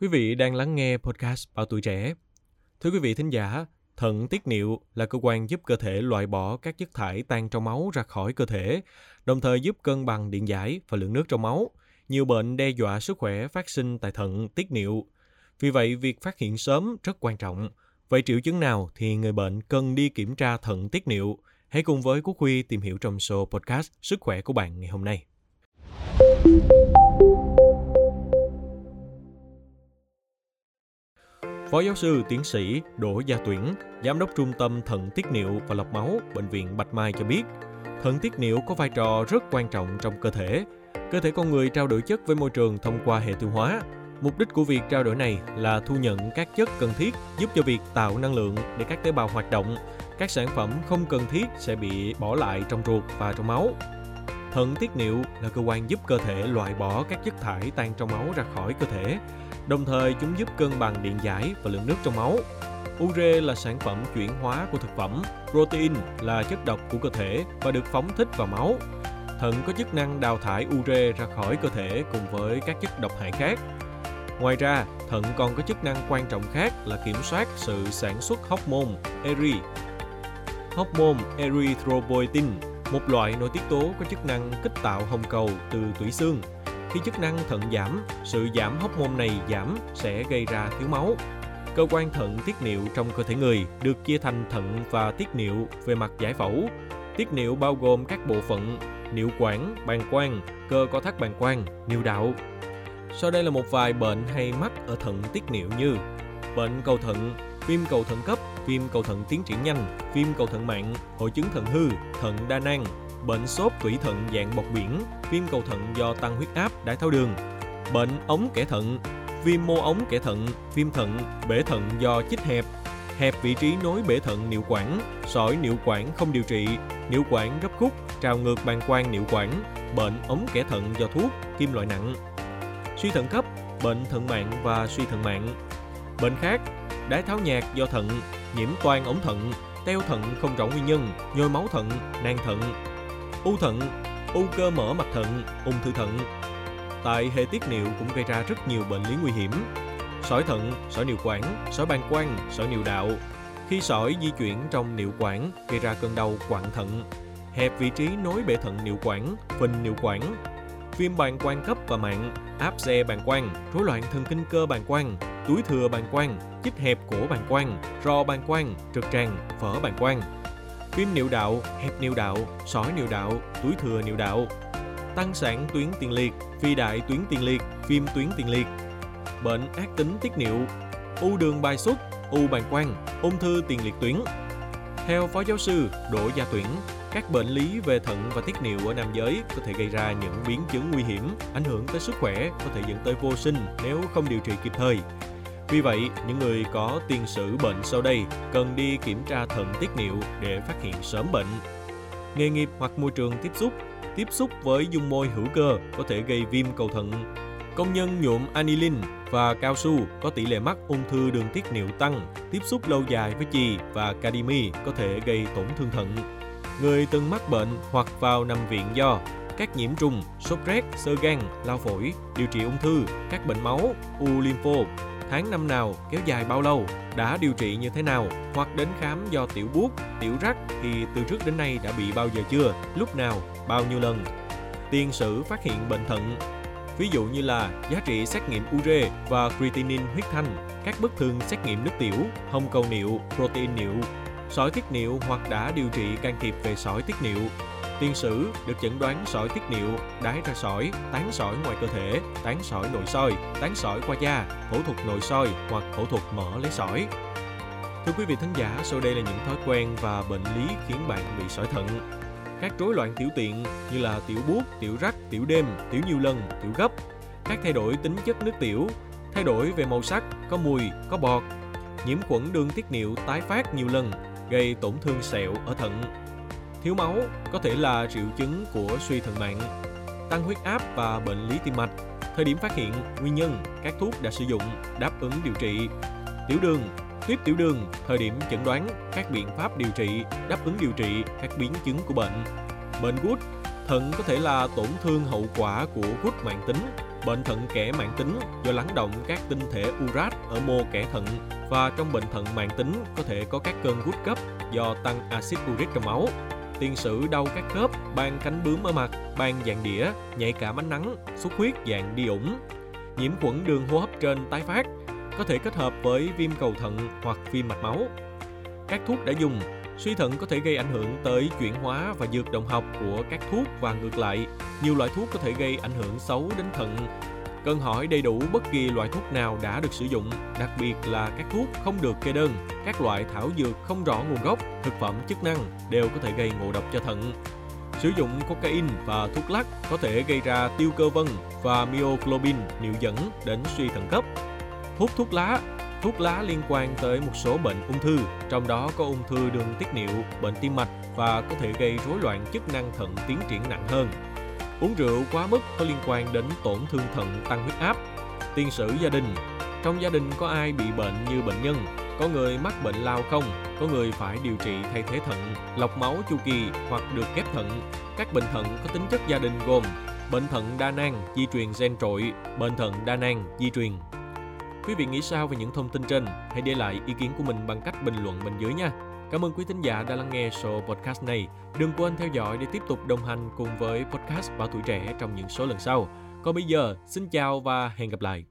Quý vị đang lắng nghe podcast Bảo Tuổi Trẻ. Thưa quý vị thính giả, thận tiết niệu là cơ quan giúp cơ thể loại bỏ các chất thải tan trong máu ra khỏi cơ thể, đồng thời giúp cân bằng điện giải và lượng nước trong máu. Nhiều bệnh đe dọa sức khỏe phát sinh tại thận tiết niệu. Vì vậy, việc phát hiện sớm rất quan trọng. Vậy triệu chứng nào thì người bệnh cần đi kiểm tra thận tiết niệu? Hãy cùng với Quốc Huy tìm hiểu trong show podcast Sức khỏe của bạn ngày hôm nay. Phó giáo sư tiến sĩ Đỗ Gia Tuyển, Giám đốc Trung tâm Thận Tiết Niệu và Lọc Máu, Bệnh viện Bạch Mai cho biết, thận tiết niệu có vai trò rất quan trọng trong cơ thể. Cơ thể con người trao đổi chất với môi trường thông qua hệ tiêu hóa. Mục đích của việc trao đổi này là thu nhận các chất cần thiết giúp cho việc tạo năng lượng để các tế bào hoạt động. Các sản phẩm không cần thiết sẽ bị bỏ lại trong ruột và trong máu. Thận tiết niệu là cơ quan giúp cơ thể loại bỏ các chất thải tan trong máu ra khỏi cơ thể, Đồng thời chúng giúp cân bằng điện giải và lượng nước trong máu. Ure là sản phẩm chuyển hóa của thực phẩm, protein là chất độc của cơ thể và được phóng thích vào máu. Thận có chức năng đào thải ure ra khỏi cơ thể cùng với các chất độc hại khác. Ngoài ra, thận còn có chức năng quan trọng khác là kiểm soát sự sản xuất hormone eri. Hormone erythropoietin, một loại nội tiết tố có chức năng kích tạo hồng cầu từ tủy xương khi chức năng thận giảm, sự giảm hormone này giảm sẽ gây ra thiếu máu. Cơ quan thận tiết niệu trong cơ thể người được chia thành thận và tiết niệu về mặt giải phẫu. Tiết niệu bao gồm các bộ phận niệu quản, bàng quang, cơ co thắt bàng quang, niệu đạo. Sau đây là một vài bệnh hay mắc ở thận tiết niệu như bệnh cầu thận, viêm cầu thận cấp, viêm cầu thận tiến triển nhanh, viêm cầu thận mạng, hội chứng thận hư, thận đa năng, bệnh sốt tủy thận dạng bọt biển, viêm cầu thận do tăng huyết áp, đái tháo đường, bệnh ống kẽ thận, viêm mô ống kẽ thận, viêm thận, bể thận do chích hẹp, hẹp vị trí nối bể thận niệu quản, sỏi niệu quản không điều trị, niệu quản gấp khúc, trào ngược bàng quang niệu quản, bệnh ống kẽ thận do thuốc, kim loại nặng, suy thận cấp, bệnh thận mạng và suy thận mạng. Bệnh khác, đái tháo nhạt do thận, nhiễm toan ống thận, teo thận không rõ nguyên nhân, nhồi máu thận, nang thận, u thận, u cơ mở mặt thận, ung thư thận. Tại hệ tiết niệu cũng gây ra rất nhiều bệnh lý nguy hiểm. Sỏi thận, sỏi niệu quản, sỏi bàng quang, sỏi niệu đạo. Khi sỏi di chuyển trong niệu quản gây ra cơn đau quặn thận, hẹp vị trí nối bể thận niệu quản, phình niệu quản, viêm bàng quang cấp và mạng, áp xe bàng quang, rối loạn thần kinh cơ bàng quang, túi thừa bàng quang, chích hẹp cổ bàng quang, rò bàng quang, trực tràng, vỡ bàng quang phim niệu đạo, hẹp niệu đạo, sỏi niệu đạo, túi thừa niệu đạo, tăng sản tuyến tiền liệt, phi đại tuyến tiền liệt, viêm tuyến tiền liệt, bệnh ác tính tiết niệu, u đường bài xuất, u bàng quang, ung thư tiền liệt tuyến. Theo Phó Giáo sư Đỗ Gia Tuyển, các bệnh lý về thận và tiết niệu ở nam giới có thể gây ra những biến chứng nguy hiểm, ảnh hưởng tới sức khỏe, có thể dẫn tới vô sinh nếu không điều trị kịp thời. Vì vậy, những người có tiền sử bệnh sau đây cần đi kiểm tra thận tiết niệu để phát hiện sớm bệnh. Nghề nghiệp hoặc môi trường tiếp xúc Tiếp xúc với dung môi hữu cơ có thể gây viêm cầu thận. Công nhân nhuộm anilin và cao su có tỷ lệ mắc ung thư đường tiết niệu tăng. Tiếp xúc lâu dài với chì và cadimi có thể gây tổn thương thận. Người từng mắc bệnh hoặc vào nằm viện do các nhiễm trùng, sốt rét, sơ gan, lao phổi, điều trị ung thư, các bệnh máu, u lympho, tháng năm nào, kéo dài bao lâu, đã điều trị như thế nào, hoặc đến khám do tiểu buốt, tiểu rắc thì từ trước đến nay đã bị bao giờ chưa, lúc nào, bao nhiêu lần. Tiền sử phát hiện bệnh thận Ví dụ như là giá trị xét nghiệm ure và creatinine huyết thanh, các bất thường xét nghiệm nước tiểu, hồng cầu niệu, protein niệu, sỏi tiết niệu hoặc đã điều trị can thiệp về sỏi tiết niệu, Tiền sử được chẩn đoán sỏi tiết niệu, đái ra sỏi, tán sỏi ngoài cơ thể, tán sỏi nội soi, tán sỏi qua da, phẫu thuật nội soi hoặc phẫu thuật mở lấy sỏi. Thưa quý vị thính giả, sau đây là những thói quen và bệnh lý khiến bạn bị sỏi thận. Các rối loạn tiểu tiện như là tiểu buốt, tiểu rắc, tiểu đêm, tiểu nhiều lần, tiểu gấp, các thay đổi tính chất nước tiểu, thay đổi về màu sắc, có mùi, có bọt, nhiễm khuẩn đường tiết niệu tái phát nhiều lần, gây tổn thương sẹo ở thận, Thiếu máu có thể là triệu chứng của suy thận mạng, tăng huyết áp và bệnh lý tim mạch. Thời điểm phát hiện, nguyên nhân, các thuốc đã sử dụng, đáp ứng điều trị. Tiểu đường, tuyếp tiểu đường, thời điểm chẩn đoán, các biện pháp điều trị, đáp ứng điều trị, các biến chứng của bệnh. Bệnh gút, thận có thể là tổn thương hậu quả của gút mạng tính bệnh thận kẽ mạng tính do lắng động các tinh thể urat ở mô kẽ thận và trong bệnh thận mạng tính có thể có các cơn gút cấp do tăng axit uric trong máu. Tiền sử đau các khớp, ban cánh bướm ở mặt, ban dạng đĩa, nhạy cảm ánh nắng, xuất huyết dạng đi ủng, nhiễm khuẩn đường hô hấp trên tái phát, có thể kết hợp với viêm cầu thận hoặc viêm mạch máu. Các thuốc đã dùng Suy thận có thể gây ảnh hưởng tới chuyển hóa và dược động học của các thuốc và ngược lại, nhiều loại thuốc có thể gây ảnh hưởng xấu đến thận. Cần hỏi đầy đủ bất kỳ loại thuốc nào đã được sử dụng, đặc biệt là các thuốc không được kê đơn, các loại thảo dược không rõ nguồn gốc, thực phẩm chức năng đều có thể gây ngộ độc cho thận. Sử dụng cocaine và thuốc lắc có thể gây ra tiêu cơ vân và myoglobin niệu dẫn đến suy thận cấp. Hút thuốc lá Thuốc lá liên quan tới một số bệnh ung thư, trong đó có ung thư đường tiết niệu, bệnh tim mạch và có thể gây rối loạn chức năng thận tiến triển nặng hơn. Uống rượu quá mức có liên quan đến tổn thương thận tăng huyết áp. Tiền sử gia đình Trong gia đình có ai bị bệnh như bệnh nhân, có người mắc bệnh lao không, có người phải điều trị thay thế thận, lọc máu chu kỳ hoặc được ghép thận. Các bệnh thận có tính chất gia đình gồm bệnh thận đa nang, di truyền gen trội, bệnh thận đa nang, di truyền Quý vị nghĩ sao về những thông tin trên? Hãy để lại ý kiến của mình bằng cách bình luận bên dưới nha. Cảm ơn quý thính giả đã lắng nghe số podcast này. Đừng quên theo dõi để tiếp tục đồng hành cùng với podcast Bảo Tuổi Trẻ trong những số lần sau. Còn bây giờ, xin chào và hẹn gặp lại.